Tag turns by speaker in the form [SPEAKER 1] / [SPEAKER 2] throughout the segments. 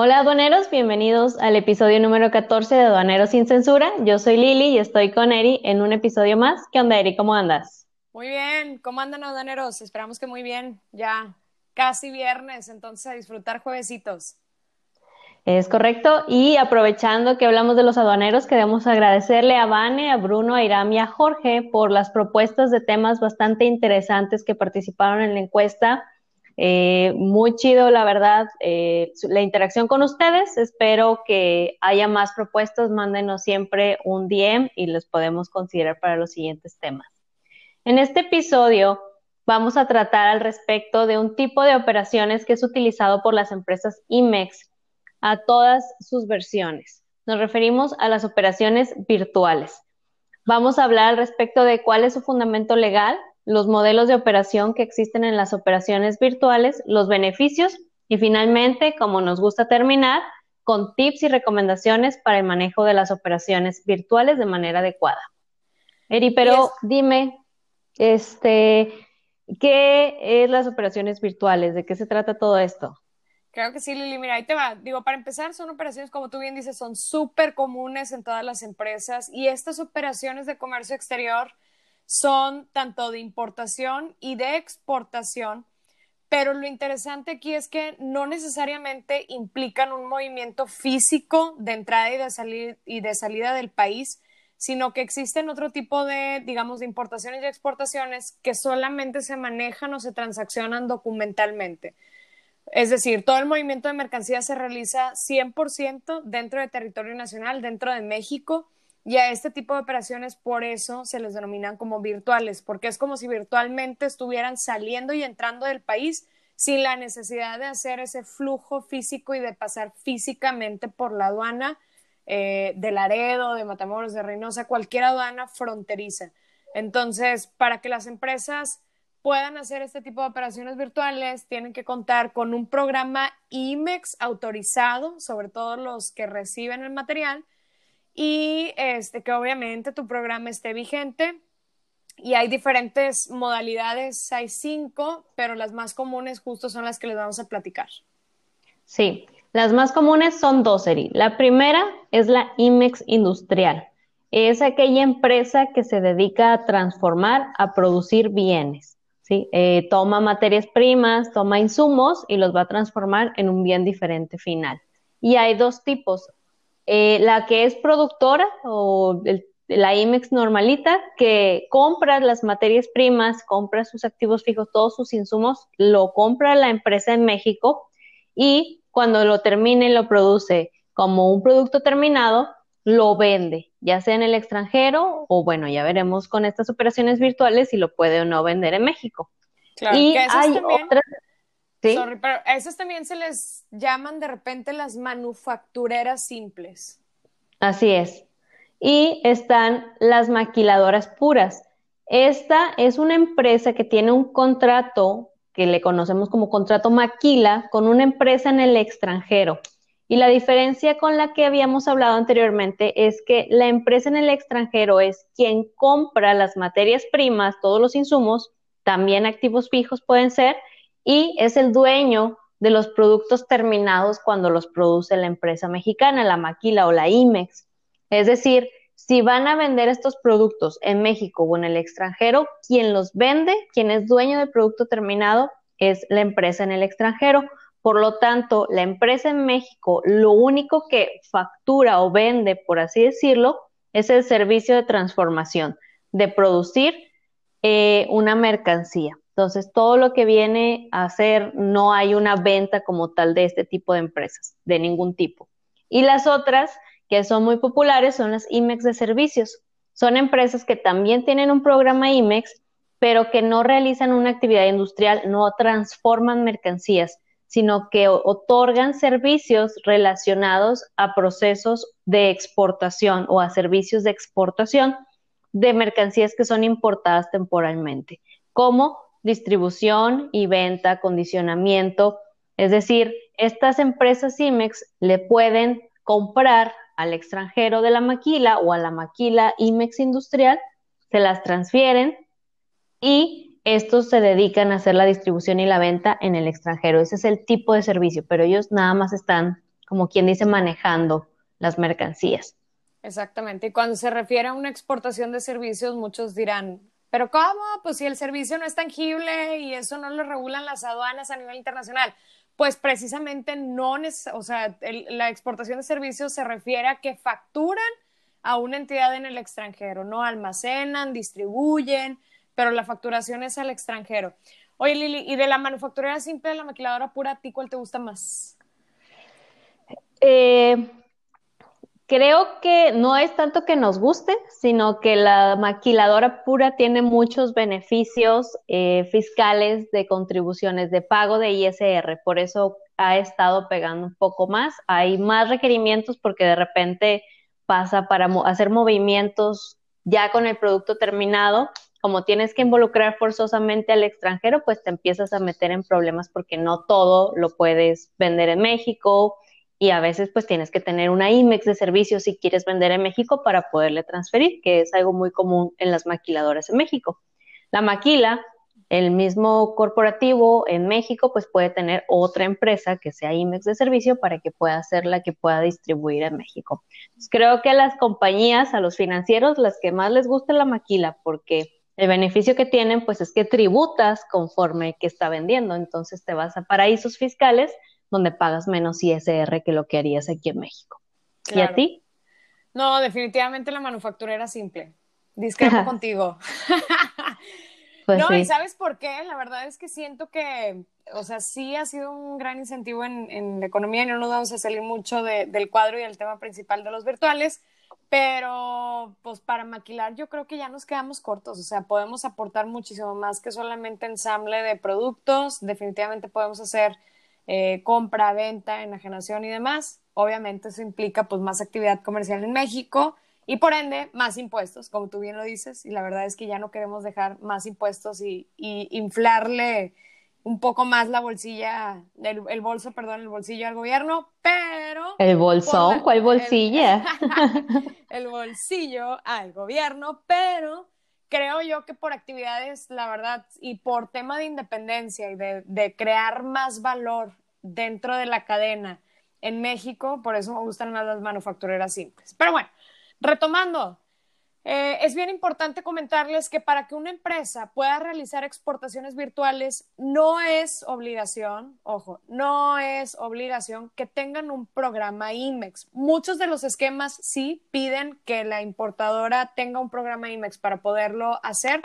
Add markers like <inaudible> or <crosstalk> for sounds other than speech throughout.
[SPEAKER 1] Hola aduaneros, bienvenidos al episodio número 14 de Aduaneros sin Censura. Yo soy Lili y estoy con Eri en un episodio más. ¿Qué onda, Eri? ¿Cómo andas?
[SPEAKER 2] Muy bien, ¿cómo andan aduaneros? Esperamos que muy bien, ya casi viernes, entonces a disfrutar juevesitos.
[SPEAKER 1] Es correcto, y aprovechando que hablamos de los aduaneros, queremos agradecerle a Vane, a Bruno, a Iram y a Jorge por las propuestas de temas bastante interesantes que participaron en la encuesta eh, muy chido, la verdad, eh, la interacción con ustedes. Espero que haya más propuestas. Mándenos siempre un DM y los podemos considerar para los siguientes temas. En este episodio vamos a tratar al respecto de un tipo de operaciones que es utilizado por las empresas IMEX a todas sus versiones. Nos referimos a las operaciones virtuales. Vamos a hablar al respecto de cuál es su fundamento legal, los modelos de operación que existen en las operaciones virtuales, los beneficios y finalmente, como nos gusta terminar, con tips y recomendaciones para el manejo de las operaciones virtuales de manera adecuada. Eri, pero dime, este, ¿qué es las operaciones virtuales? ¿De qué se trata todo esto?
[SPEAKER 2] Creo que sí, Lili. Mira, ahí te va. Digo, para empezar, son operaciones, como tú bien dices, son súper comunes en todas las empresas y estas operaciones de comercio exterior son tanto de importación y de exportación, pero lo interesante aquí es que no necesariamente implican un movimiento físico de entrada y de, salida del país, sino que existen otro tipo de, digamos, de importaciones y exportaciones que solamente se manejan o se transaccionan documentalmente. Es decir, todo el movimiento de mercancías se realiza 100% dentro de territorio nacional, dentro de México, y a este tipo de operaciones por eso se les denominan como virtuales, porque es como si virtualmente estuvieran saliendo y entrando del país sin la necesidad de hacer ese flujo físico y de pasar físicamente por la aduana eh, de Laredo, de Matamoros, de Reynosa, cualquier aduana fronteriza. Entonces, para que las empresas puedan hacer este tipo de operaciones virtuales, tienen que contar con un programa IMEX autorizado, sobre todo los que reciben el material, y este, que obviamente tu programa esté vigente. Y hay diferentes modalidades, hay cinco, pero las más comunes justo son las que les vamos a platicar.
[SPEAKER 1] Sí, las más comunes son dos, Eri. La primera es la IMEX industrial. Es aquella empresa que se dedica a transformar, a producir bienes. ¿sí? Eh, toma materias primas, toma insumos y los va a transformar en un bien diferente final. Y hay dos tipos, eh, la que es productora o la IMEX normalita, que compra las materias primas, compra sus activos fijos, todos sus insumos, lo compra la empresa en México y cuando lo termine lo produce como un producto terminado, lo vende, ya sea en el extranjero o bueno, ya veremos con estas operaciones virtuales si lo puede o no vender en México.
[SPEAKER 2] Claro, y hay otras Sorry, pero a esas también se les llaman de repente las manufactureras simples.
[SPEAKER 1] Así es. Y están las maquiladoras puras. Esta es una empresa que tiene un contrato que le conocemos como contrato maquila con una empresa en el extranjero. Y la diferencia con la que habíamos hablado anteriormente es que la empresa en el extranjero es quien compra las materias primas, todos los insumos, también activos fijos pueden ser, y es el dueño de los productos terminados cuando los produce la empresa mexicana, la Maquila o la IMEX. Es decir, si van a vender estos productos en México o en el extranjero, quien los vende, quien es dueño del producto terminado, es la empresa en el extranjero. Por lo tanto, la empresa en México lo único que factura o vende, por así decirlo, es el servicio de transformación, de producir eh, una mercancía. Entonces, todo lo que viene a hacer, no hay una venta como tal de este tipo de empresas, de ningún tipo. Y las otras, que son muy populares, son las IMEX de servicios. Son empresas que también tienen un programa IMEX, pero que no realizan una actividad industrial, no transforman mercancías, sino que otorgan servicios relacionados a procesos de exportación o a servicios de exportación de mercancías que son importadas temporalmente, como distribución y venta, condicionamiento. Es decir, estas empresas IMEX le pueden comprar al extranjero de la maquila o a la maquila IMEX industrial, se las transfieren y estos se dedican a hacer la distribución y la venta en el extranjero. Ese es el tipo de servicio, pero ellos nada más están como quien dice, manejando las mercancías.
[SPEAKER 2] Exactamente. Y cuando se refiere a una exportación de servicios, muchos dirán, pero ¿cómo? Pues si el servicio no es tangible y eso no lo regulan las aduanas a nivel internacional. Pues precisamente no, o sea, la exportación de servicios se refiere a que facturan a una entidad en el extranjero, no almacenan, distribuyen, pero la facturación es al extranjero. Oye, Lili, ¿y de la manufacturera simple a la maquiladora pura, a ti cuál te gusta más?
[SPEAKER 1] Eh, creo que no es tanto que nos guste, sino que la maquiladora pura tiene muchos beneficios eh, fiscales de contribuciones de pago de ISR, por eso ha estado pegando un poco más. Hay más requerimientos porque de repente pasa para hacer movimientos ya con el producto terminado. Como tienes que involucrar forzosamente al extranjero, pues te empiezas a meter en problemas porque no todo lo puedes vender en México y a veces pues tienes que tener una IMEX de servicios si quieres vender en México para poderle transferir, que es algo muy común en las maquiladoras en México. La maquila, el mismo corporativo en México, pues puede tener otra empresa que sea IMEX de servicio para que pueda ser la que pueda distribuir en México. creo que a las compañías, a los financieros, las que más les gusta la maquila, porque el beneficio que tienen, pues es que tributas conforme que está vendiendo. Entonces te vas a paraísos fiscales donde pagas menos ISR que lo que harías aquí en México. ¿Y a ti?
[SPEAKER 2] No, definitivamente la manufacturera simple. Discrepo <laughs> contigo. <laughs> Pues no, y ¿sabes por qué? La verdad es que siento que, o sea, sí ha sido un gran incentivo en, la economía y no nos vamos a salir mucho del cuadro y del tema principal de los virtuales, pero pues para maquilar yo creo que ya nos quedamos cortos, o sea, podemos aportar muchísimo más que solamente ensamble de productos, definitivamente podemos hacer eh, compra, venta, enajenación y demás. Obviamente eso implica pues más actividad comercial en México y por ende más impuestos, como tú bien lo dices, y la verdad es que ya no queremos dejar más impuestos y, inflarle un poco más la bolsilla, el, bolso, perdón, el bolsillo al gobierno, pero...
[SPEAKER 1] El bolsón, ¿cuál bolsilla? <laughs>
[SPEAKER 2] El, bolsillo al gobierno, pero creo yo que por actividades, la verdad, y por tema de independencia y de, crear más valor dentro de la cadena en México, por eso me gustan más las manufactureras simples. Pero bueno, retomando, eh, es bien importante comentarles que para que una empresa pueda realizar exportaciones virtuales no es obligación, ojo, no es obligación que tengan un programa IMEX. Muchos de los esquemas sí piden que la importadora tenga un programa IMEX para poderlo hacer,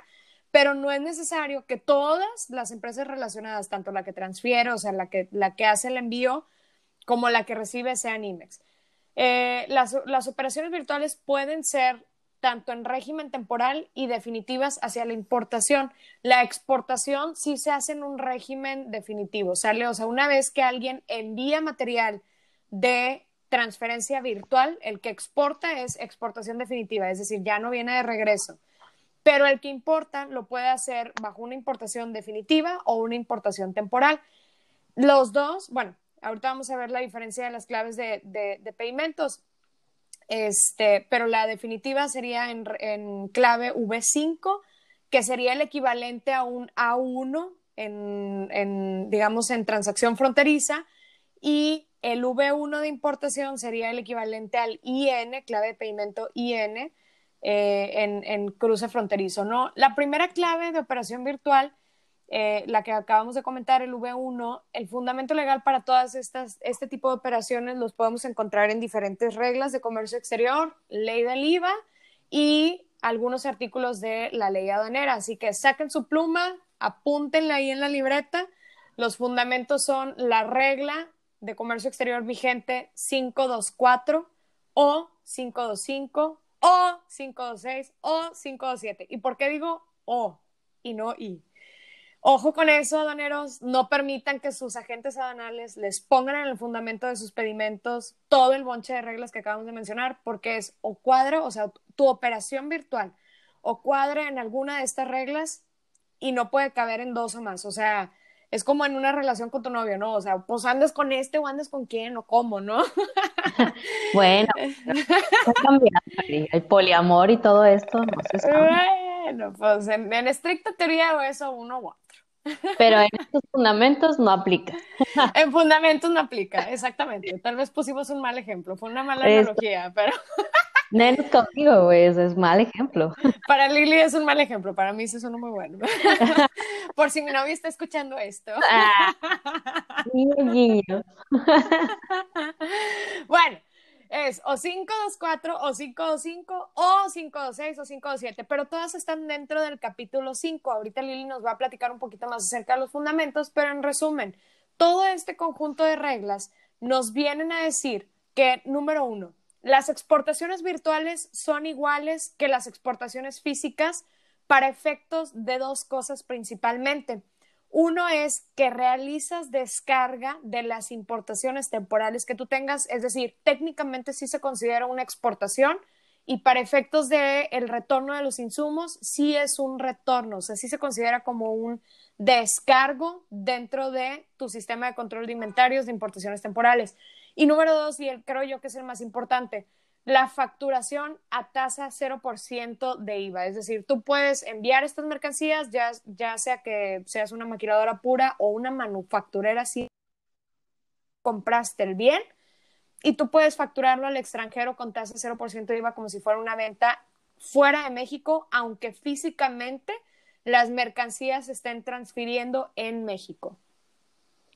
[SPEAKER 2] pero no es necesario que todas las empresas relacionadas, tanto la que transfiere, o sea, la que, la que hace el envío, como la que recibe, sean IMEX. Eh, las, las operaciones virtuales pueden ser tanto en régimen temporal y definitivas hacia la importación. La exportación sí se hace en un régimen definitivo, ¿sale? O sea, una vez que alguien envía material de transferencia virtual, el que exporta es exportación definitiva, es decir, ya no viene de regreso. Pero el que importa lo puede hacer bajo una importación definitiva o una importación temporal. Los dos, bueno, ahorita vamos a ver la diferencia de las claves de, de, de pedimentos. Este, pero la definitiva sería en, clave V5, que sería el equivalente a un A1 en, digamos, en transacción fronteriza, y el V1 de importación sería el equivalente al IN, clave de pedimento IN, eh, en, en, cruce fronterizo, ¿no? La primera clave de operación virtual eh, la que acabamos de comentar, el V1, el fundamento legal para todas estas, este tipo de operaciones los podemos encontrar en diferentes reglas de comercio exterior, ley del IVA y algunos artículos de la ley aduanera. Así que saquen su pluma, apúntenla ahí en la libreta. Los fundamentos son la regla de comercio exterior vigente 524 o 525 o 526 o 527. ¿Y por qué digo o y no y? Ojo con eso, aduaneros, no permitan que sus agentes aduanales les pongan en el fundamento de sus pedimentos todo el bonche de reglas que acabamos de mencionar, porque es o cuadro, o sea, tu operación virtual o cuadra en alguna de estas reglas y no puede caber en dos o más. O sea, es como en una relación con tu novio, ¿no? O sea, pues andas con este o andas con quién o cómo, ¿no? <laughs>
[SPEAKER 1] bueno, <laughs> el poliamor y todo esto, no
[SPEAKER 2] Bueno, pues en, estricta teoría eso uno u otro.
[SPEAKER 1] Pero en estos fundamentos no aplica. <laughs>
[SPEAKER 2] en fundamentos no aplica, exactamente. Tal vez pusimos un mal ejemplo, fue una mala analogía, pero... <laughs>
[SPEAKER 1] Nenes conmigo, güey, es mal ejemplo.
[SPEAKER 2] Para Lili es un mal ejemplo, para mí sí es uno muy bueno. <laughs> Por si mi novia está escuchando esto. Ah, bueno, es o 524 o 525 o 526 o 527, pero todas están dentro del capítulo 5. Ahorita Lili nos va a platicar un poquito más acerca de los fundamentos, pero en resumen, todo este conjunto de reglas nos vienen a decir que, número uno, las exportaciones virtuales son iguales que las exportaciones físicas para efectos de dos cosas principalmente. Uno es que realizas descarga de las importaciones temporales que tú tengas, es decir, técnicamente sí se considera una exportación y para efectos de el retorno de los insumos sí es un retorno, o sea, sí se considera como un descargo dentro de tu sistema de control de inventarios de importaciones temporales. Y número dos, y el, creo yo que es el más importante, la facturación a tasa 0% de IVA. Es decir, tú puedes enviar estas mercancías, ya, ya sea que seas una maquiladora pura o una manufacturera, si compraste el bien, y tú puedes facturarlo al extranjero con tasa 0% de IVA como si fuera una venta fuera de México, aunque físicamente las mercancías se estén transfiriendo en México.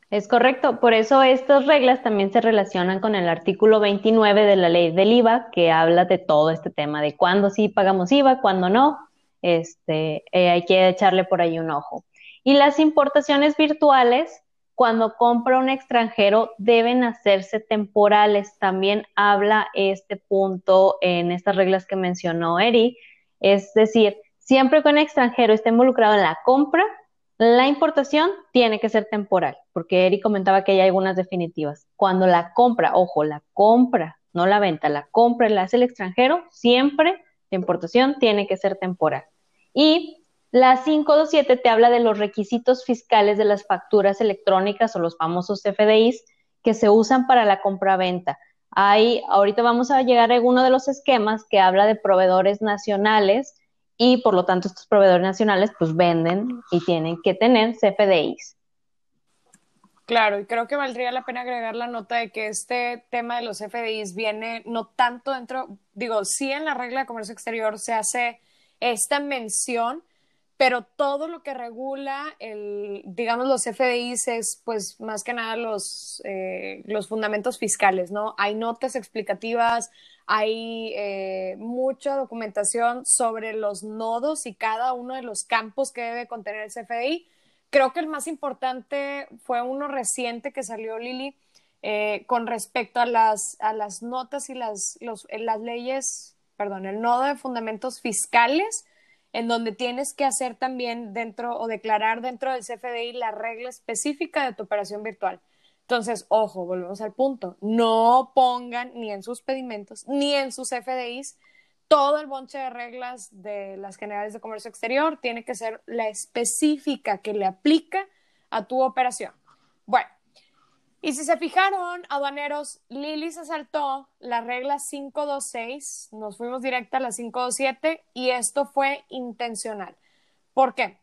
[SPEAKER 1] Es correcto, por eso estas reglas también se relacionan con el artículo 29 de la ley del IVA, que habla de todo este tema, de cuándo sí pagamos IVA, cuándo no. Este, eh, hay que echarle por ahí un ojo. Y las importaciones virtuales, cuando compra un extranjero, deben hacerse temporales. También habla este punto en estas reglas que mencionó Eri. Es decir, siempre que un extranjero esté involucrado en la compra, la importación tiene que ser temporal, porque Eric comentaba que hay algunas definitivas. Cuando la compra, ojo, la compra, no la venta, la compra la hace el extranjero, siempre la importación tiene que ser temporal. Y la 527 te habla de los requisitos fiscales de las facturas electrónicas o los famosos FDIs que se usan para la compra-venta. Ahorita vamos a llegar a uno de los esquemas que habla de proveedores nacionales y por lo tanto estos proveedores nacionales pues venden y tienen que tener CFDIs.
[SPEAKER 2] Claro, y creo que valdría la pena agregar la nota de que este tema de los CFDIs viene no tanto dentro, digo, sí en la regla de comercio exterior se hace esta mención, pero todo lo que regula el, digamos, los FDIs es, pues, más que nada los, eh, los fundamentos fiscales, ¿no? Hay notas explicativas, hay eh, mucha documentación sobre los nodos y cada uno de los campos que debe contener el CFDI. Creo que el más importante fue uno reciente que salió, Lili, eh, con respecto a las, a las notas y las, las leyes, perdón, el nodo de fundamentos fiscales, en donde tienes que hacer también dentro o declarar dentro del CFDI la regla específica de tu operación virtual. Entonces, ojo, volvemos al punto. No pongan ni en sus pedimentos ni en sus FDIs todo el bonche de reglas de las generales de comercio exterior. Tiene que ser la específica que le aplica a tu operación. Bueno, y si se fijaron, aduaneros, Lili se saltó la regla 526, nos fuimos directa a la 527 y esto fue intencional. ¿Por qué?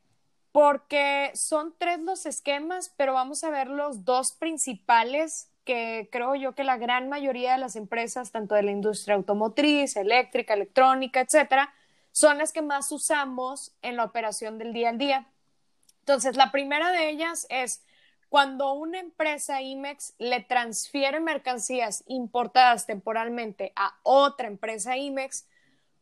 [SPEAKER 2] porque son tres los esquemas, pero vamos a ver los dos principales que creo yo que la gran mayoría de las empresas, tanto de la industria automotriz, eléctrica, electrónica, etcétera, son las que más usamos en la operación del día a día. Entonces, la primera de ellas es cuando una empresa IMEX le transfiere mercancías importadas temporalmente a otra empresa IMEX,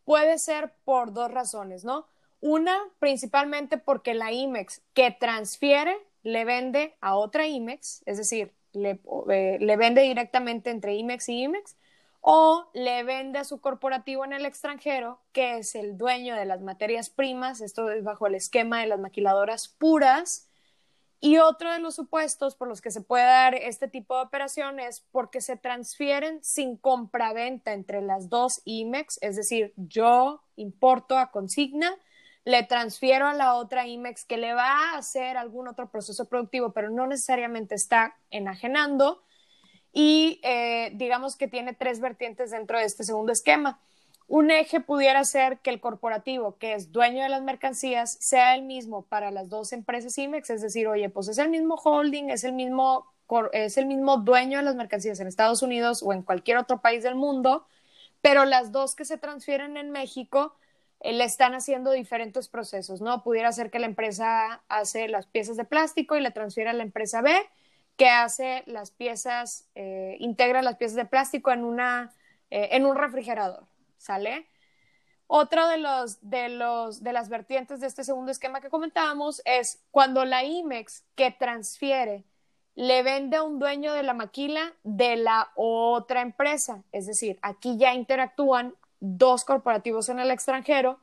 [SPEAKER 2] puede ser por dos razones, ¿no? Una, principalmente porque la IMEX que transfiere le vende a otra IMEX, es decir, le, eh, vende directamente entre IMEX y IMEX, o le vende a su corporativo en el extranjero, que es el dueño de las materias primas, esto es bajo el esquema de las maquiladoras puras, y otro de los supuestos por los que se puede dar este tipo de operaciones porque se transfieren sin compraventa entre las dos IMEX, es decir, yo importo a consigna, le transfiero a la otra IMEX que le va a hacer algún otro proceso productivo, pero no necesariamente está enajenando. Y eh, digamos que tiene tres vertientes dentro de este segundo esquema. Un eje pudiera ser que el corporativo, que es dueño de las mercancías, sea el mismo para las dos empresas IMEX, es decir, oye, pues es el mismo holding, es el mismo, es el mismo dueño de las mercancías en Estados Unidos o en cualquier otro país del mundo, pero las dos que se transfieren en México eh, le están haciendo diferentes procesos, ¿no? Pudiera ser que la empresa hace las piezas de plástico y le transfiere a la empresa B, que hace las piezas, eh, integra las piezas de plástico en, una, eh, en un refrigerador, ¿sale? Otro de los, de los de las vertientes de este segundo esquema que comentábamos es cuando la IMEX que transfiere le vende a un dueño de la maquila de la otra empresa, es decir, aquí ya interactúan dos corporativos en el extranjero.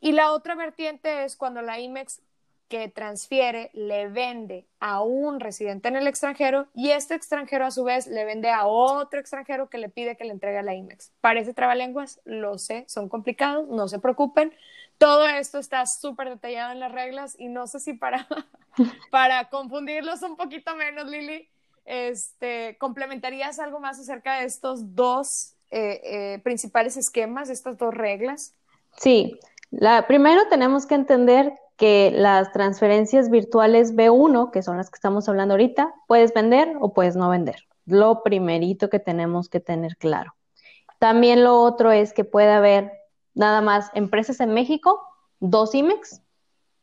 [SPEAKER 2] Y la otra vertiente es cuando la IMEX que transfiere le vende a un residente en el extranjero y este extranjero a su vez le vende a otro extranjero que le pide que le entregue a la IMEX. Parece trabalenguas, lo sé, son complicados, no se preocupen. Todo esto está súper detallado en las reglas y no sé si para, <laughs> para confundirlos un poquito menos, Lili, este, ¿complementarías algo más acerca de estos dos eh, eh, principales esquemas, estas dos reglas?
[SPEAKER 1] Sí, la, primero tenemos que entender que las transferencias virtuales B1, que son las que estamos hablando ahorita, puedes vender o puedes no vender. Lo primerito que tenemos que tener claro. También lo otro es que puede haber nada más empresas en México, dos IMEX,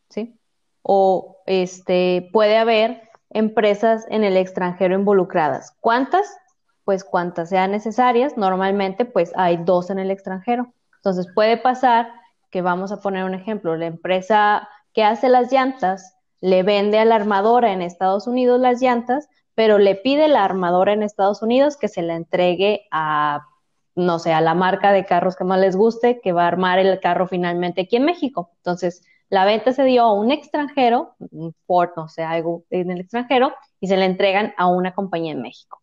[SPEAKER 1] ¿sí? O este, puede haber empresas en el extranjero involucradas. ¿Cuántas? pues cuantas sean necesarias, normalmente pues hay dos en el extranjero. Entonces puede pasar que vamos a poner un ejemplo, la empresa que hace las llantas le vende a la armadora en Estados Unidos las llantas, pero le pide la armadora en Estados Unidos que se la entregue a, no sé, a la marca de carros que más les guste, que va a armar el carro finalmente aquí en México. Entonces, la venta se dio a un extranjero, un Ford, no sé, algo en el extranjero, y se la entregan a una compañía en México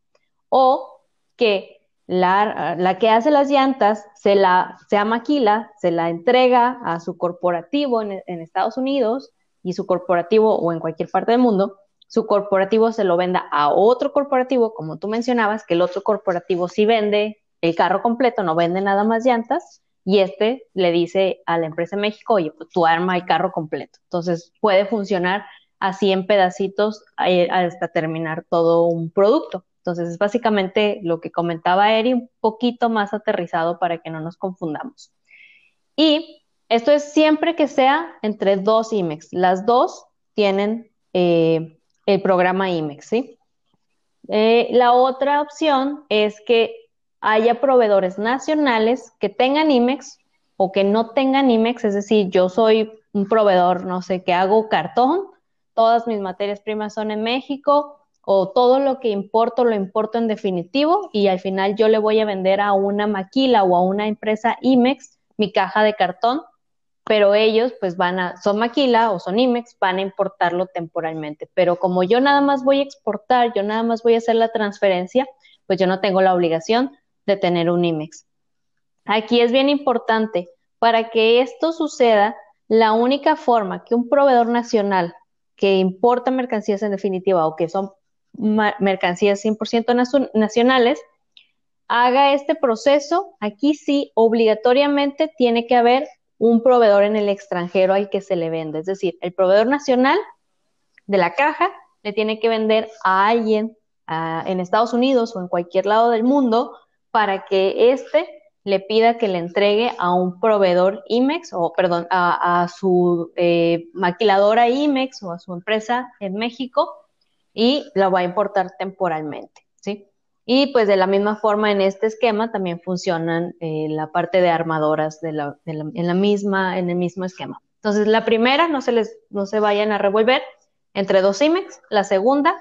[SPEAKER 1] o que la, que hace las llantas se la se amaquila, se la entrega a su corporativo en, Estados Unidos y su corporativo o en cualquier parte del mundo, su corporativo se lo venda a otro corporativo, como tú mencionabas, que el otro corporativo sí vende el carro completo, no vende nada más llantas, y este le dice a la empresa de México, oye, pues tú arma el carro completo. Entonces puede funcionar así en pedacitos eh, hasta terminar todo un producto. Entonces, es básicamente lo que comentaba Eri, un poquito más aterrizado para que no nos confundamos. Y esto es siempre que sea entre dos IMEX. Las dos tienen eh, el programa IMEX, ¿sí? Eh, la otra opción es que haya proveedores nacionales que tengan IMEX o que no tengan IMEX, es decir, yo soy un proveedor, no sé, que hago cartón, todas mis materias primas son en México, o todo lo que importo lo importo en definitivo y al final yo le voy a vender a una maquila o a una empresa IMEX mi caja de cartón, pero ellos pues van a, son maquila o son IMEX, van a importarlo temporalmente. Pero como yo nada más voy a exportar, yo nada más voy a hacer la transferencia, pues yo no tengo la obligación de tener un IMEX. Aquí es bien importante, para que esto suceda, la única forma que un proveedor nacional que importa mercancías en definitiva o que son mercancías 100% nacionales, haga este proceso, aquí sí, obligatoriamente tiene que haber un proveedor en el extranjero al que se le vende. Es decir, el proveedor nacional de la caja le tiene que vender a alguien en Estados Unidos o en cualquier lado del mundo para que éste le pida que le entregue a un proveedor IMEX o, perdón, a, su eh, maquiladora IMEX o a su empresa en México y la va a importar temporalmente, ¿sí? Y pues de la misma forma en este esquema también funcionan eh, la parte de armadoras en, la misma, en el mismo esquema. Entonces la primera, no se, les, no se vayan a revolver, entre dos IMEX. La segunda,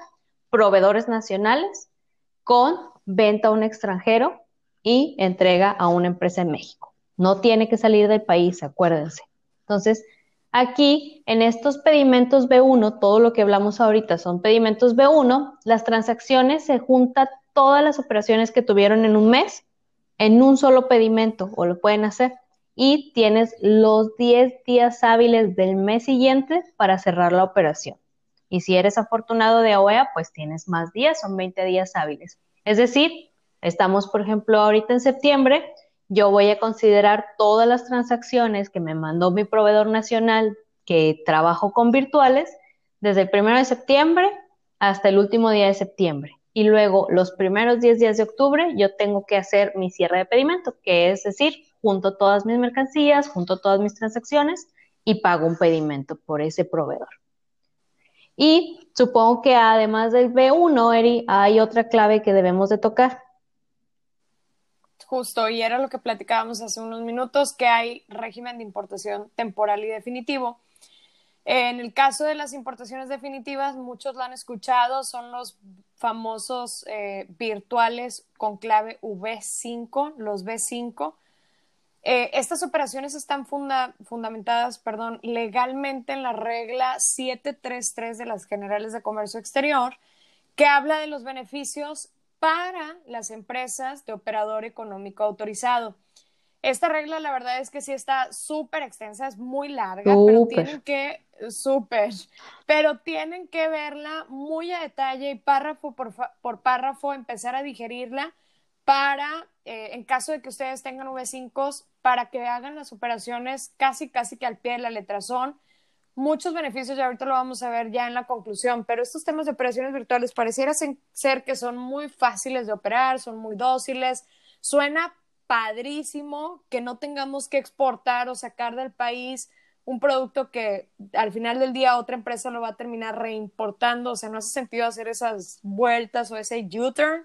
[SPEAKER 1] proveedores nacionales con venta a un extranjero y entrega a una empresa en México. No tiene que salir del país, acuérdense. Entonces, Aquí, en estos pedimentos B1, todo lo que hablamos ahorita son pedimentos B1, las transacciones se juntan todas las operaciones que tuvieron en un mes en un solo pedimento o lo pueden hacer y tienes los 10 días hábiles del mes siguiente para cerrar la operación. Y si eres afortunado de OEA, pues tienes más días, son 20 días hábiles. Es decir, estamos, por ejemplo, ahorita en septiembre yo voy a considerar todas las transacciones que me mandó mi proveedor nacional que trabajo con virtuales desde el primero de septiembre hasta el último día de septiembre. Y luego los primeros 10 días de octubre yo tengo que hacer mi cierre de pedimento, que es decir, junto todas mis mercancías, junto todas mis transacciones y pago un pedimento por ese proveedor. Y supongo que además del B1, Eri, hay otra clave que debemos de tocar.
[SPEAKER 2] Justo, y era lo que platicábamos hace unos minutos, que hay régimen de importación temporal y definitivo. En el caso de las importaciones definitivas, muchos lo han escuchado, son los famosos eh, virtuales con clave V5, los V5. Eh, estas operaciones están fundamentadas perdón, legalmente en la regla 733 de las Generales de Comercio Exterior, que habla de los beneficios para las empresas de operador económico autorizado. Esta regla, la verdad es que sí está súper extensa, es muy larga, pero tienen que, súper, pero tienen que verla muy a detalle y párrafo por, por párrafo empezar a digerirla para, eh, en caso de que ustedes tengan V5, para que hagan las operaciones casi, casi que al pie de la letra. Son muchos beneficios y ahorita lo vamos a ver ya en la conclusión, pero estos temas de operaciones virtuales pareciera ser que son muy fáciles de operar, son muy dóciles, suena padrísimo que no tengamos que exportar o sacar del país un producto que al final del día otra empresa lo va a terminar reimportando, o sea, no hace sentido hacer esas vueltas o ese U-turn,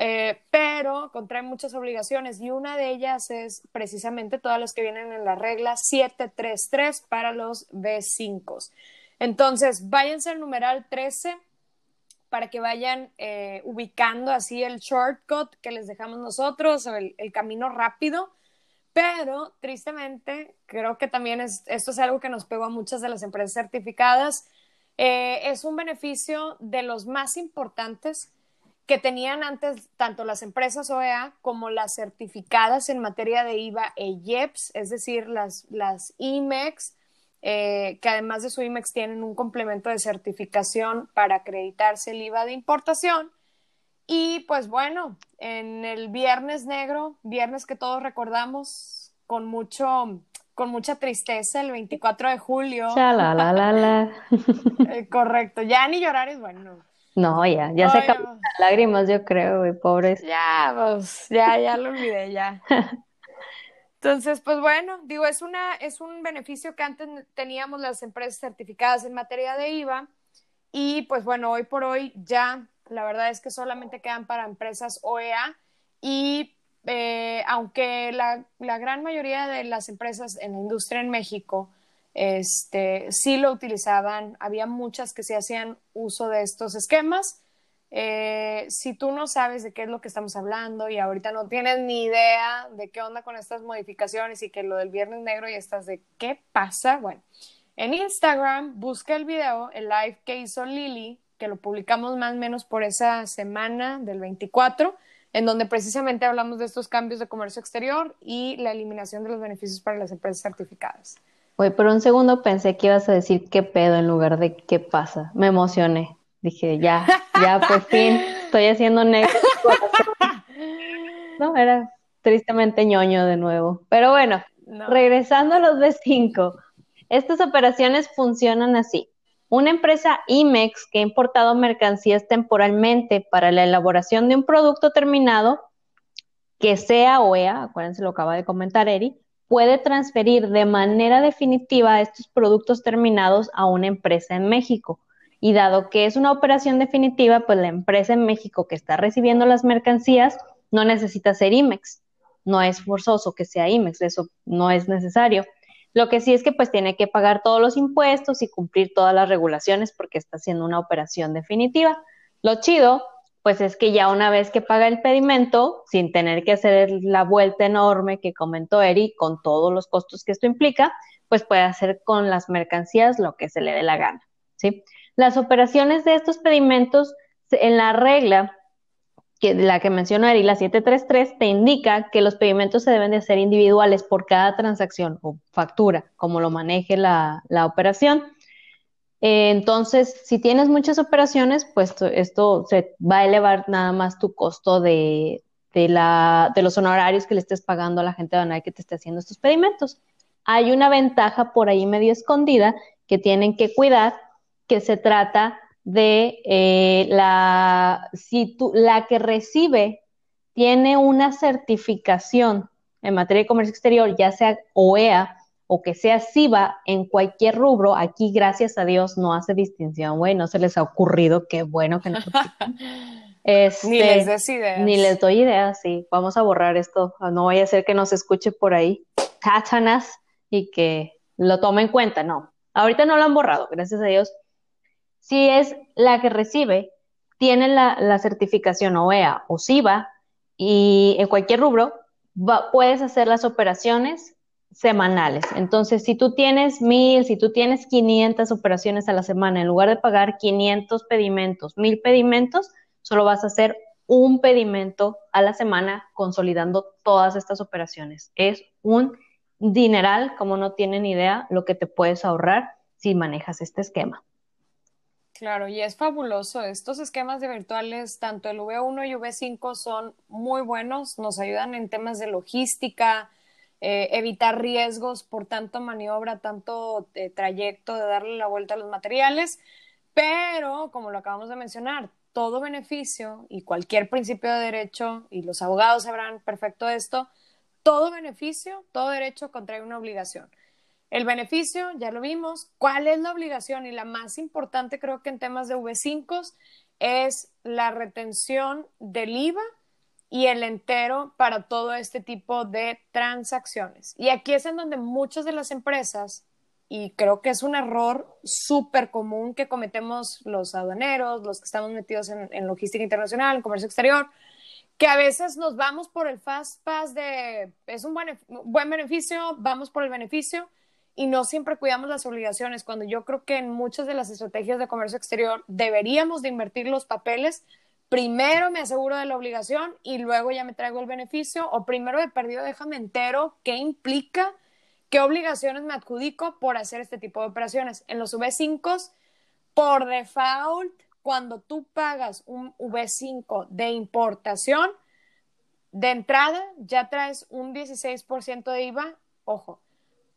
[SPEAKER 2] eh, pero contrae muchas obligaciones y una de ellas es precisamente todas las que vienen en la regla 733 para los B5. Entonces, váyanse al numeral 13 para que vayan eh, ubicando así el shortcut que les dejamos nosotros, el, el camino rápido. Pero tristemente, creo que también es, esto es algo que nos pegó a muchas de las empresas certificadas. Eh, es un beneficio de los más importantes que tenían antes tanto las empresas OEA como las certificadas en materia de IVA e IEPS, es decir, las, las IMEX, eh, que además de su IMEX tienen un complemento de certificación para acreditarse el IVA de importación. Y pues bueno, en el Viernes Negro, viernes que todos recordamos con mucho con mucha tristeza el 24 de julio.
[SPEAKER 1] la, la, la, <laughs>
[SPEAKER 2] eh, correcto, ya ni llorar es bueno.
[SPEAKER 1] No, ya, ya se las lágrimas, yo creo, güey, pobres.
[SPEAKER 2] Ya, pues, ya, ya lo olvidé, ya. <laughs> Entonces, pues bueno, digo, es, una, es un beneficio que antes teníamos las empresas certificadas en materia de IVA y pues bueno, hoy por hoy ya la verdad es que solamente quedan para empresas OEA y eh, aunque la, la, gran mayoría de las empresas en la industria en México este, sí lo utilizaban, había muchas que sí hacían uso de estos esquemas, eh, si tú no sabes de qué es lo que estamos hablando y ahorita no tienes ni idea de qué onda con estas modificaciones y que lo del viernes negro y estás de qué pasa, bueno, en Instagram busca el video, el live que hizo Lili, que lo publicamos más o menos por esa semana del 24, en donde precisamente hablamos de estos cambios de comercio exterior y la eliminación de los beneficios para las empresas certificadas.
[SPEAKER 1] Oye, por un segundo pensé que ibas a decir qué pedo en lugar de qué pasa. Me emocioné. Dije, ya, ya, por fin, estoy haciendo negro. No, era tristemente ñoño de nuevo. Pero bueno, regresando a los B5, estas operaciones funcionan así. Una empresa IMEX que ha importado mercancías temporalmente para la elaboración de un producto terminado, que sea OEA, acuérdense lo acaba de comentar Eri, puede transferir de manera definitiva estos productos terminados a una empresa en México. Y dado que es una operación definitiva, pues la empresa en México que está recibiendo las mercancías no necesita ser IMEX. No es forzoso que sea IMEX, eso no es necesario. Lo que sí es que pues tiene que pagar todos los impuestos y cumplir todas las regulaciones porque está haciendo una operación definitiva. Lo chido pues es que ya una vez que paga el pedimento, sin tener que hacer la vuelta enorme que comentó Eri, con todos los costos que esto implica, pues puede hacer con las mercancías lo que se le dé la gana, ¿sí? Las operaciones de estos pedimentos, en la regla, que la que mencionó Eri, la 733, te indica que los pedimentos se deben de hacer individuales por cada transacción o factura, como lo maneje la, operación. Eh, entonces, si tienes muchas operaciones, pues esto se va a elevar nada más tu costo de, de, la, de los honorarios que le estés pagando a la gente de Banay que te esté haciendo estos pedimentos. Hay una ventaja por ahí medio escondida que tienen que cuidar, que se trata de eh, la, si tú, la que recibe tiene una certificación en materia de comercio exterior, ya sea OEA o que sea SIVA en cualquier rubro, aquí gracias a Dios no hace distinción, güey, no se les ha ocurrido, qué bueno que no. <laughs>
[SPEAKER 2] Este, ni les des ideas.
[SPEAKER 1] Ni les doy ideas, sí. Vamos a borrar esto. No vaya a ser que nos escuche por ahí Satanas y que lo tome en cuenta. No, ahorita no lo han borrado, gracias a Dios. Si es la que recibe, tiene la, certificación OEA o SIVA y en cualquier rubro puedes hacer las operaciones semanales. Entonces, si tú tienes mil, si tú tienes 500 operaciones a la semana, en lugar de pagar 500 pedimentos, mil pedimentos, solo vas a hacer un pedimento a la semana consolidando todas estas operaciones. Es un dineral, como no tienen idea, lo que te puedes ahorrar si manejas este esquema.
[SPEAKER 2] Claro, y es fabuloso. Estos esquemas de virtuales, tanto el V1 y V5, son muy buenos, nos ayudan en temas de logística, eh, evitar riesgos por tanto maniobra, tanto eh, trayecto de darle la vuelta a los materiales, pero como lo acabamos de mencionar, todo beneficio y cualquier principio de derecho, y los abogados sabrán perfecto esto, todo beneficio, todo derecho contrae una obligación. El beneficio, ya lo vimos. ¿Cuál es la obligación? Y la más importante creo que en temas de V5 es la retención del IVA y el entero para todo este tipo de transacciones. Y aquí es en donde muchas de las empresas y creo que es un error súper común que cometemos los aduaneros, los que estamos metidos en, logística internacional, en comercio exterior, que a veces nos vamos por el fast pass de es un buen, buen beneficio, vamos por el beneficio y no siempre cuidamos las obligaciones, cuando yo creo que en muchas de las estrategias de comercio exterior deberíamos de invertir los papeles, primero me aseguro de la obligación y luego ya me traigo el beneficio, o primero de perdido déjame entero qué implica ¿Qué obligaciones me adjudico por hacer este tipo de operaciones? En los V5, por default, cuando tú pagas un V5 de importación, de entrada ya traes un 16% de IVA, ojo,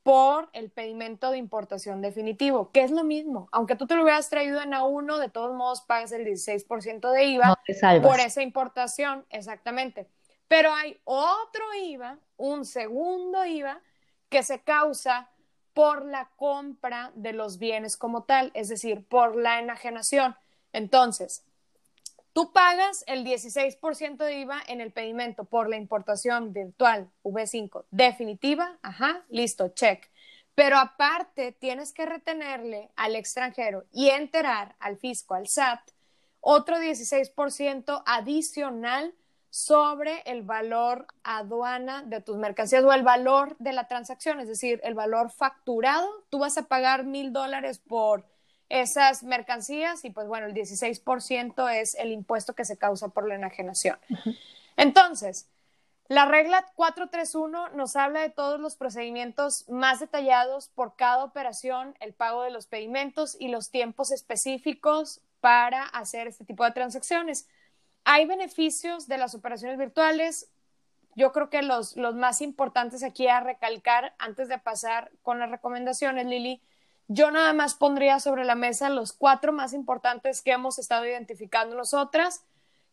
[SPEAKER 2] por el pedimento de importación definitivo, que es lo mismo. Aunque tú te lo hubieras traído en A1, de todos modos pagas el 16% de IVA por esa importación, exactamente. Pero hay otro IVA, un segundo IVA, que se causa por la compra de los bienes como tal, es decir, por la enajenación. Entonces, tú pagas el 16% de IVA en el pedimento por la importación virtual V5 definitiva, ajá, listo, check. Pero aparte tienes que retenerle al extranjero y enterar al fisco, al SAT, otro 16% adicional sobre el valor aduana de tus mercancías o el valor de la transacción, es decir, el valor facturado. Tú vas a pagar mil dólares por esas mercancías y pues bueno, el 16% es el impuesto que se causa por la enajenación. Entonces, la regla 431 nos habla de todos los procedimientos más detallados por cada operación, el pago de los pedimentos y los tiempos específicos para hacer este tipo de transacciones. Hay beneficios de las operaciones virtuales. Yo creo que los, más importantes aquí a recalcar antes de pasar con las recomendaciones, Lili, yo nada más pondría sobre la mesa los cuatro más importantes que hemos estado identificando nosotras.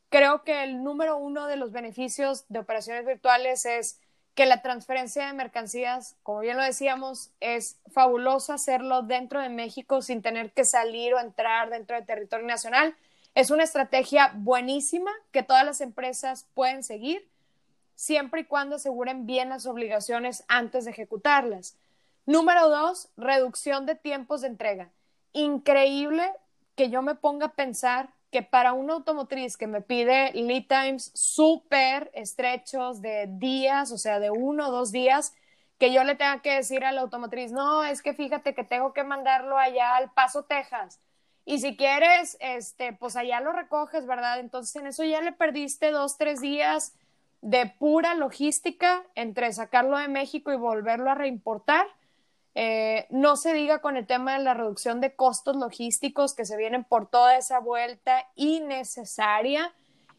[SPEAKER 2] Creo que el número uno de los beneficios de operaciones virtuales es que la transferencia de mercancías, como bien lo decíamos, es fabuloso hacerlo dentro de México sin tener que salir o entrar dentro del territorio nacional. Es una estrategia buenísima que todas las empresas pueden seguir siempre y cuando aseguren bien las obligaciones antes de ejecutarlas. Número dos, reducción de tiempos de entrega. Increíble que yo me ponga a pensar que para una automotriz que me pide lead times súper estrechos de días, o sea, de uno o dos días, que yo le tenga que decir a la automotriz, no, es que fíjate que tengo que mandarlo allá al Paso, Texas. Y si quieres, este, pues allá lo recoges, ¿verdad? Entonces en eso ya le perdiste dos, tres días de pura logística entre sacarlo de México y volverlo a reimportar. Eh, no se diga con el tema de la reducción de costos logísticos que se vienen por toda esa vuelta innecesaria.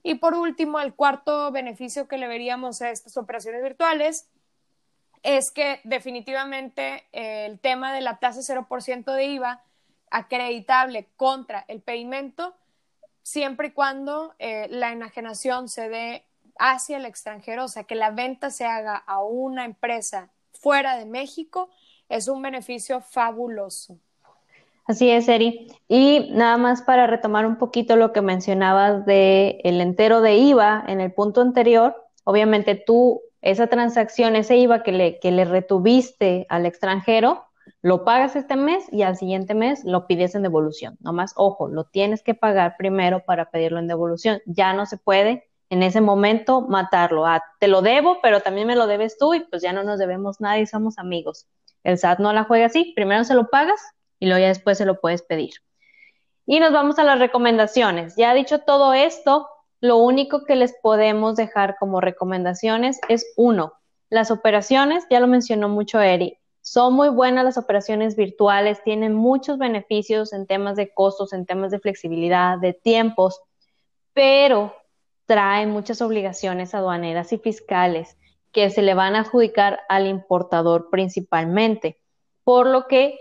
[SPEAKER 2] Y por último, el cuarto beneficio que le veríamos a estas operaciones virtuales es que definitivamente el tema de la tasa 0% de IVA acreditable contra el pedimento, siempre y cuando eh, la enajenación se dé hacia el extranjero, o sea, que la venta se haga a una empresa fuera de México, es un beneficio fabuloso.
[SPEAKER 1] Así es, Eri. Y nada más para retomar un poquito lo que mencionabas de entero de IVA en el punto anterior, obviamente tú esa transacción, ese IVA que le, que le retuviste al extranjero, lo pagas este mes y al siguiente mes lo pides en devolución. Nomás, ojo, lo tienes que pagar primero para pedirlo en devolución. Ya no se puede en ese momento matarlo. Ah, te lo debo, pero también me lo debes tú y pues ya no nos debemos nada y somos amigos. El SAT no la juega así. Primero se lo pagas y luego ya después se lo puedes pedir. Y nos vamos a las recomendaciones. Ya dicho todo esto, lo único que les podemos dejar como recomendaciones es uno, las operaciones, ya lo mencionó mucho Eri, son muy buenas las operaciones virtuales, tienen muchos beneficios en temas de costos, en temas de flexibilidad, de tiempos, pero traen muchas obligaciones aduaneras y fiscales que se le van a adjudicar al importador principalmente, por lo que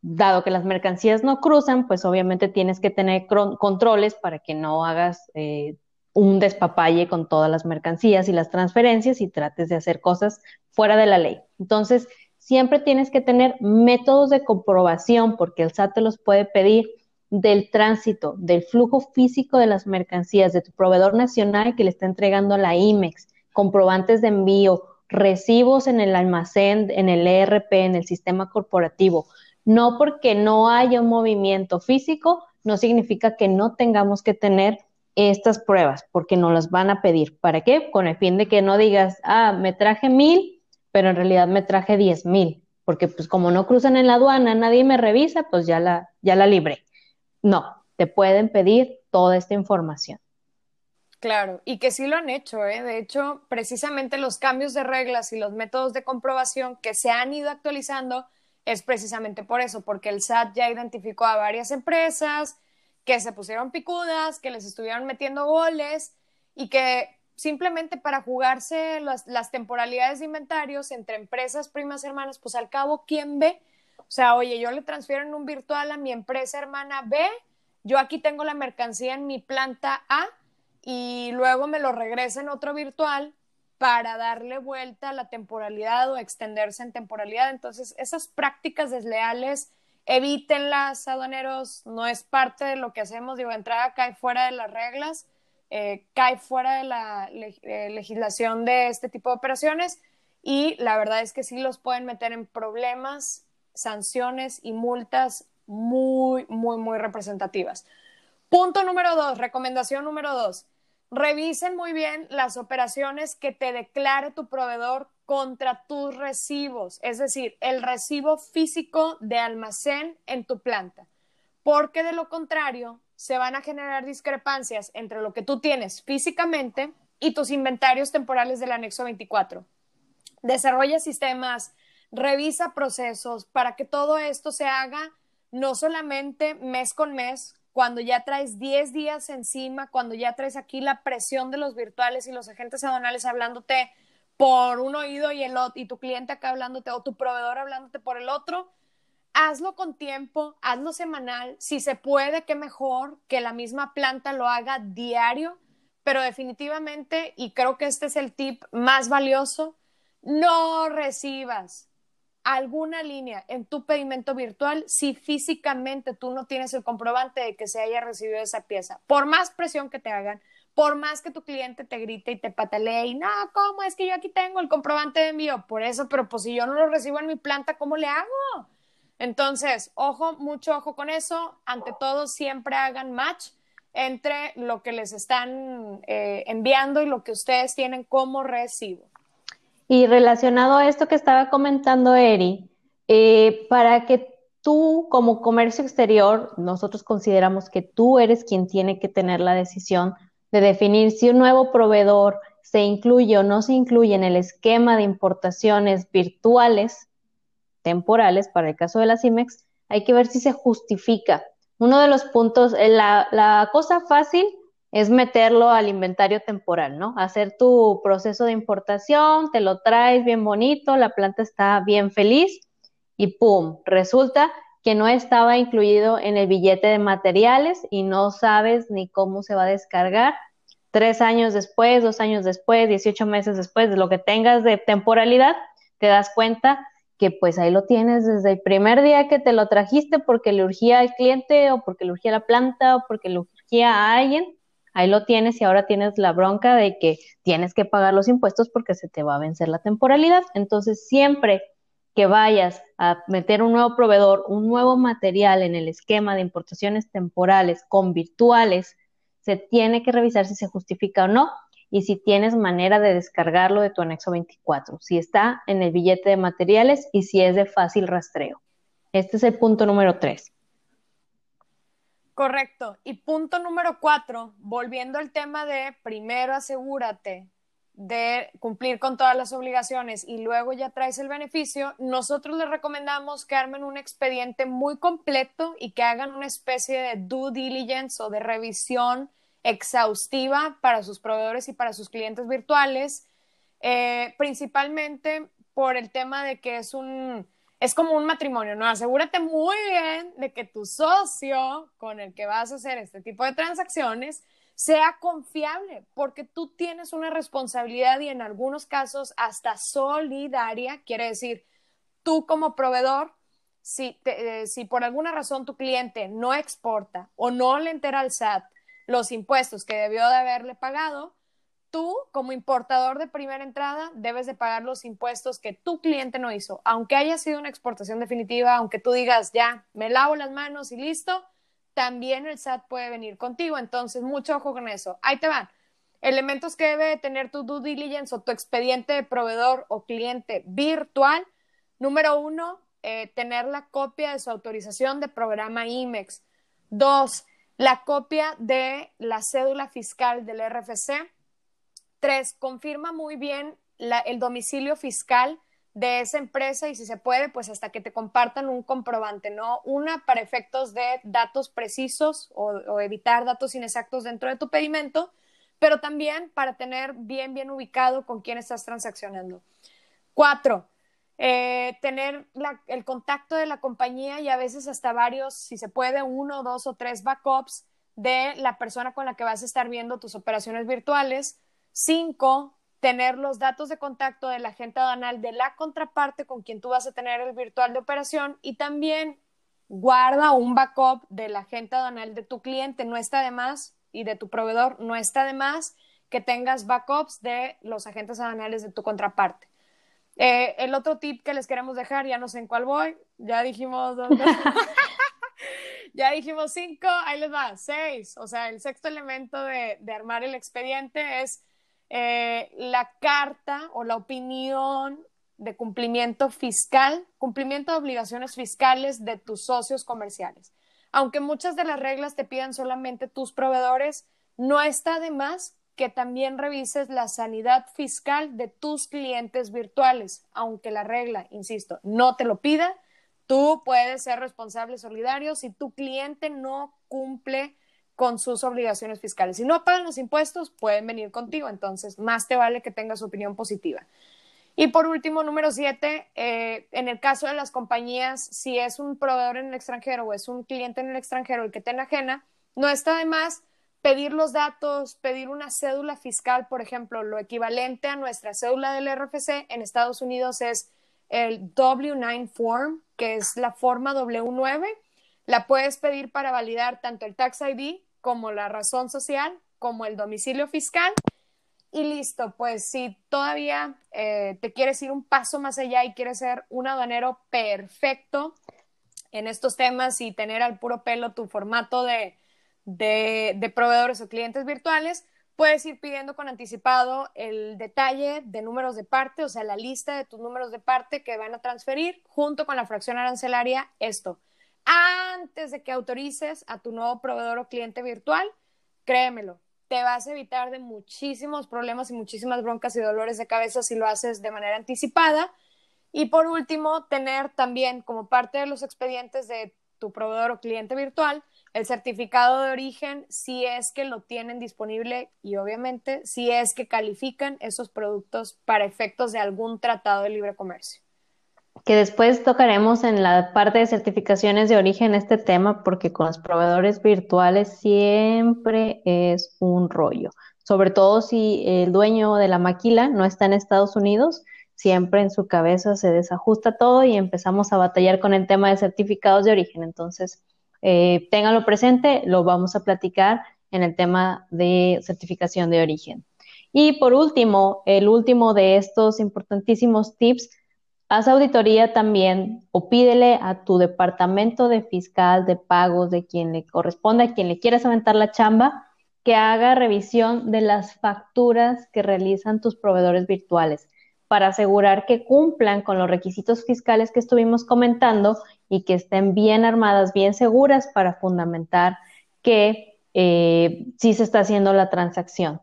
[SPEAKER 1] dado que las mercancías no cruzan, pues obviamente tienes que tener controles para que no hagas eh, un despapalle con todas las mercancías y las transferencias y trates de hacer cosas fuera de la ley. Entonces, siempre tienes que tener métodos de comprobación porque el SAT te los puede pedir del tránsito, del flujo físico de las mercancías de tu proveedor nacional que le está entregando la IMEX, comprobantes de envío, recibos en el almacén, en el ERP, en el sistema corporativo. No porque no haya un movimiento físico, no significa que no tengamos que tener estas pruebas, porque no las van a pedir. ¿Para qué? Con el fin de que no digas, ah, me traje mil, pero en realidad me traje diez mil, porque pues como no cruzan en la aduana, nadie me revisa, pues ya la, ya la libré. No, te pueden pedir toda esta información.
[SPEAKER 2] Claro, y que sí lo han hecho, ¿eh? De hecho, precisamente los cambios de reglas y los métodos de comprobación que se han ido actualizando es precisamente por eso, porque el SAT ya identificó a varias empresas, que se pusieron picudas, que les estuvieron metiendo goles y que simplemente para jugarse las, temporalidades de inventarios entre empresas primas hermanas, pues al cabo, ¿quién ve? O sea, oye, yo le transfiero en un virtual a mi empresa hermana B, yo aquí tengo la mercancía en mi planta A y luego me lo regresa en otro virtual para darle vuelta a la temporalidad o extenderse en temporalidad. Entonces, esas prácticas desleales evítenlas, aduaneros, no es parte de lo que hacemos, digo, entrada cae fuera de las reglas, eh, cae fuera de la eh, legislación de este tipo de operaciones y la verdad es que sí los pueden meter en problemas, sanciones y multas muy, muy, muy representativas. Punto número dos, recomendación número dos, revisen muy bien las operaciones que te declare tu proveedor contra tus recibos, es decir, el recibo físico de almacén en tu planta, porque de lo contrario se van a generar discrepancias entre lo que tú tienes físicamente y tus inventarios temporales del anexo 24. Desarrolla sistemas, revisa procesos para que todo esto se haga no solamente mes con mes, cuando ya traes 10 días encima, cuando ya traes aquí la presión de los virtuales y los agentes aduanales hablándote por un oído y, el, y tu cliente acá hablándote o tu proveedor hablándote por el otro, hazlo con tiempo, hazlo semanal, si se puede, qué mejor que la misma planta lo haga diario, pero definitivamente, y creo que este es el tip más valioso, no recibas alguna línea en tu pedimento virtual si físicamente tú no tienes el comprobante de que se haya recibido esa pieza. Por más presión que te hagan, por más que tu cliente te grite y te patalee y no, ¿cómo? Es que yo aquí tengo el comprobante de envío. Por eso, pero pues si yo no lo recibo en mi planta, ¿cómo le hago? Entonces, ojo, mucho ojo con eso. Ante todo, siempre hagan match entre lo que les están eh, enviando y lo que ustedes tienen como recibo.
[SPEAKER 1] Y relacionado a esto que estaba comentando Eri, eh, para que tú como comercio exterior, nosotros consideramos que tú eres quien tiene que tener la decisión de definir si un nuevo proveedor se incluye o no se incluye en el esquema de importaciones virtuales temporales, para el caso de la CIMEX, hay que ver si se justifica. Uno de los puntos, eh, la cosa fácil es meterlo al inventario temporal, ¿no? Hacer tu proceso de importación, te lo traes bien bonito, la planta está bien feliz y ¡pum! Resulta que no estaba incluido en el billete de materiales y no sabes ni cómo se va a descargar. Tres años después, dos años después, 18 meses después de lo que tengas de temporalidad, te das cuenta que pues ahí lo tienes desde el primer día que te lo trajiste porque le urgía al cliente o porque le urgía la planta o porque le urgía a alguien. Ahí lo tienes y ahora tienes la bronca de que tienes que pagar los impuestos porque se te va a vencer la temporalidad. Entonces, siempre que vayas a meter un nuevo proveedor, un nuevo material en el esquema de importaciones temporales con virtuales, se tiene que revisar si se justifica o no y si tienes manera de descargarlo de tu anexo 24, si está en el billete de materiales y si es de fácil rastreo. Este es el punto número 3.
[SPEAKER 2] Correcto. Y punto número 4, volviendo al tema de primero asegúrate de cumplir con todas las obligaciones y luego ya traes el beneficio, nosotros les recomendamos que armen un expediente muy completo y que hagan una especie de due diligence o de revisión exhaustiva para sus proveedores y para sus clientes virtuales, eh, principalmente por el tema de que es un, es como un matrimonio, ¿no? Asegúrate muy bien de que tu socio con el que vas a hacer este tipo de transacciones sea confiable, porque tú tienes una responsabilidad y en algunos casos hasta solidaria, quiere decir, tú como proveedor, si, eh, si por alguna razón tu cliente no exporta o no le entera al SAT los impuestos que debió de haberle pagado, tú como importador de primera entrada debes de pagar los impuestos que tu cliente no hizo, aunque haya sido una exportación definitiva, aunque tú digas ya, me lavo las manos y listo, también el SAT puede venir contigo, entonces mucho ojo con eso. Ahí te van. Elementos que debe tener tu due diligence o tu expediente de proveedor o cliente virtual. Número uno, eh, tener la copia de su autorización de programa IMEX. Dos, la copia de la cédula fiscal del RFC. Tres, confirma muy bien el domicilio fiscal de esa empresa y si se puede, pues hasta que te compartan un comprobante, ¿no? Una para efectos de datos precisos o, evitar datos inexactos dentro de tu pedimento, pero también para tener bien, bien ubicado con quién estás transaccionando. Cuatro, eh, tener el contacto de la compañía y a veces hasta varios, si se puede, uno, dos o tres backups de la persona con la que vas a estar viendo tus operaciones virtuales. Cinco, tener los datos de contacto del agente aduanal de la contraparte con quien tú vas a tener el virtual de operación y también guarda un backup del agente aduanal de tu cliente. No está de más y de tu proveedor, no está de más que tengas backups de los agentes aduanales de tu contraparte. Eh, el otro tip que les queremos dejar, ya no sé en cuál voy, ya dijimos <laughs> ya dijimos cinco, ahí les va, seis. O sea, el sexto elemento de, armar el expediente es eh, la carta o la opinión de cumplimiento fiscal, cumplimiento de obligaciones fiscales de tus socios comerciales. Aunque muchas de las reglas te pidan solamente tus proveedores, no está de más que también revises la sanidad fiscal de tus clientes virtuales, aunque la regla, insisto, no te lo pida, tú puedes ser responsable solidario si tu cliente no cumple con sus obligaciones fiscales. Si no pagan los impuestos, pueden venir contigo, entonces más te vale que tengas opinión positiva. Y por último, número siete, eh, en el caso de las compañías, si es un proveedor en el extranjero o es un cliente en el extranjero el que te enajena, no está de más pedir los datos, pedir una cédula fiscal, por ejemplo, lo equivalente a nuestra cédula del RFC en Estados Unidos es el W9 form, que es la forma W9. La puedes pedir para validar tanto el tax ID como la razón social, como el domicilio fiscal. Y listo, pues si todavía eh, te quieres ir un paso más allá y quieres ser un aduanero perfecto en estos temas y tener al puro pelo tu formato de, de, proveedores o clientes virtuales, puedes ir pidiendo con anticipado el detalle de números de parte, o sea, la lista de tus números de parte que van a transferir junto con la fracción arancelaria, esto. Antes de que autorices a tu nuevo proveedor o cliente virtual, créemelo, te vas a evitar de muchísimos problemas y muchísimas broncas y dolores de cabeza si lo haces de manera anticipada. Y por último, tener también como parte de los expedientes de tu proveedor o cliente virtual el certificado de origen si es que lo tienen disponible y obviamente si es que califican esos productos para efectos de algún tratado de libre comercio.
[SPEAKER 1] Que después tocaremos en la parte de certificaciones de origen este tema porque con los proveedores virtuales siempre es un rollo, sobre todo si el dueño de la maquila no está en Estados Unidos siempre en su cabeza se desajusta todo y empezamos a batallar con el tema de certificados de origen. Entonces, eh, presente, lo vamos a platicar en el tema de certificación de origen. Y por último, el último de estos importantísimos tips, haz auditoría también o pídele a tu departamento de fiscal, de pagos, de quien le corresponda, a quien le quieras aventar la chamba, que haga revisión de las facturas que realizan tus proveedores virtuales para asegurar que cumplan con los requisitos fiscales que estuvimos comentando y que estén bien armadas, bien seguras para fundamentar que eh, sí se está haciendo la transacción.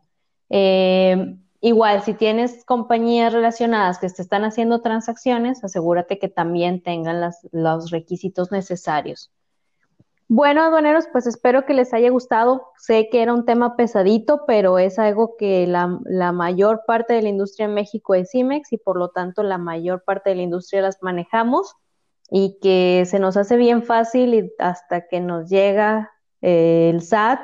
[SPEAKER 1] Eh, igual, si tienes compañías relacionadas que te están haciendo transacciones, asegúrate que también tengan los requisitos necesarios. Bueno, aduaneros, pues espero que les haya gustado. Sé que era un tema pesadito, pero es algo que la, mayor parte de la industria en México es CIMEX y por lo tanto la mayor parte de la industria las manejamos y que se nos hace bien fácil y hasta que nos llega eh, el SAT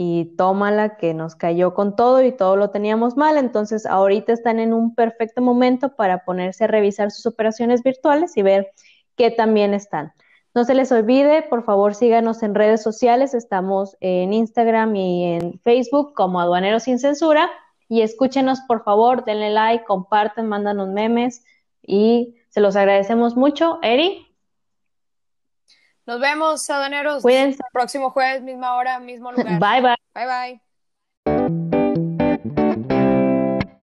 [SPEAKER 1] y tómala que nos cayó con todo y todo lo teníamos mal. Entonces ahorita están en un perfecto momento para ponerse a revisar sus operaciones virtuales y ver qué también están. No se les olvide, por favor síganos en redes sociales, estamos en Instagram y en Facebook como Aduaneros sin Censura y escúchenos por favor, denle like, compartan, mándanos memes y se los agradecemos mucho. Eri.
[SPEAKER 2] Nos vemos, aduaneros.
[SPEAKER 1] Cuídense.
[SPEAKER 2] Próximo jueves, misma hora, mismo lugar.
[SPEAKER 1] Bye bye.
[SPEAKER 2] Bye bye.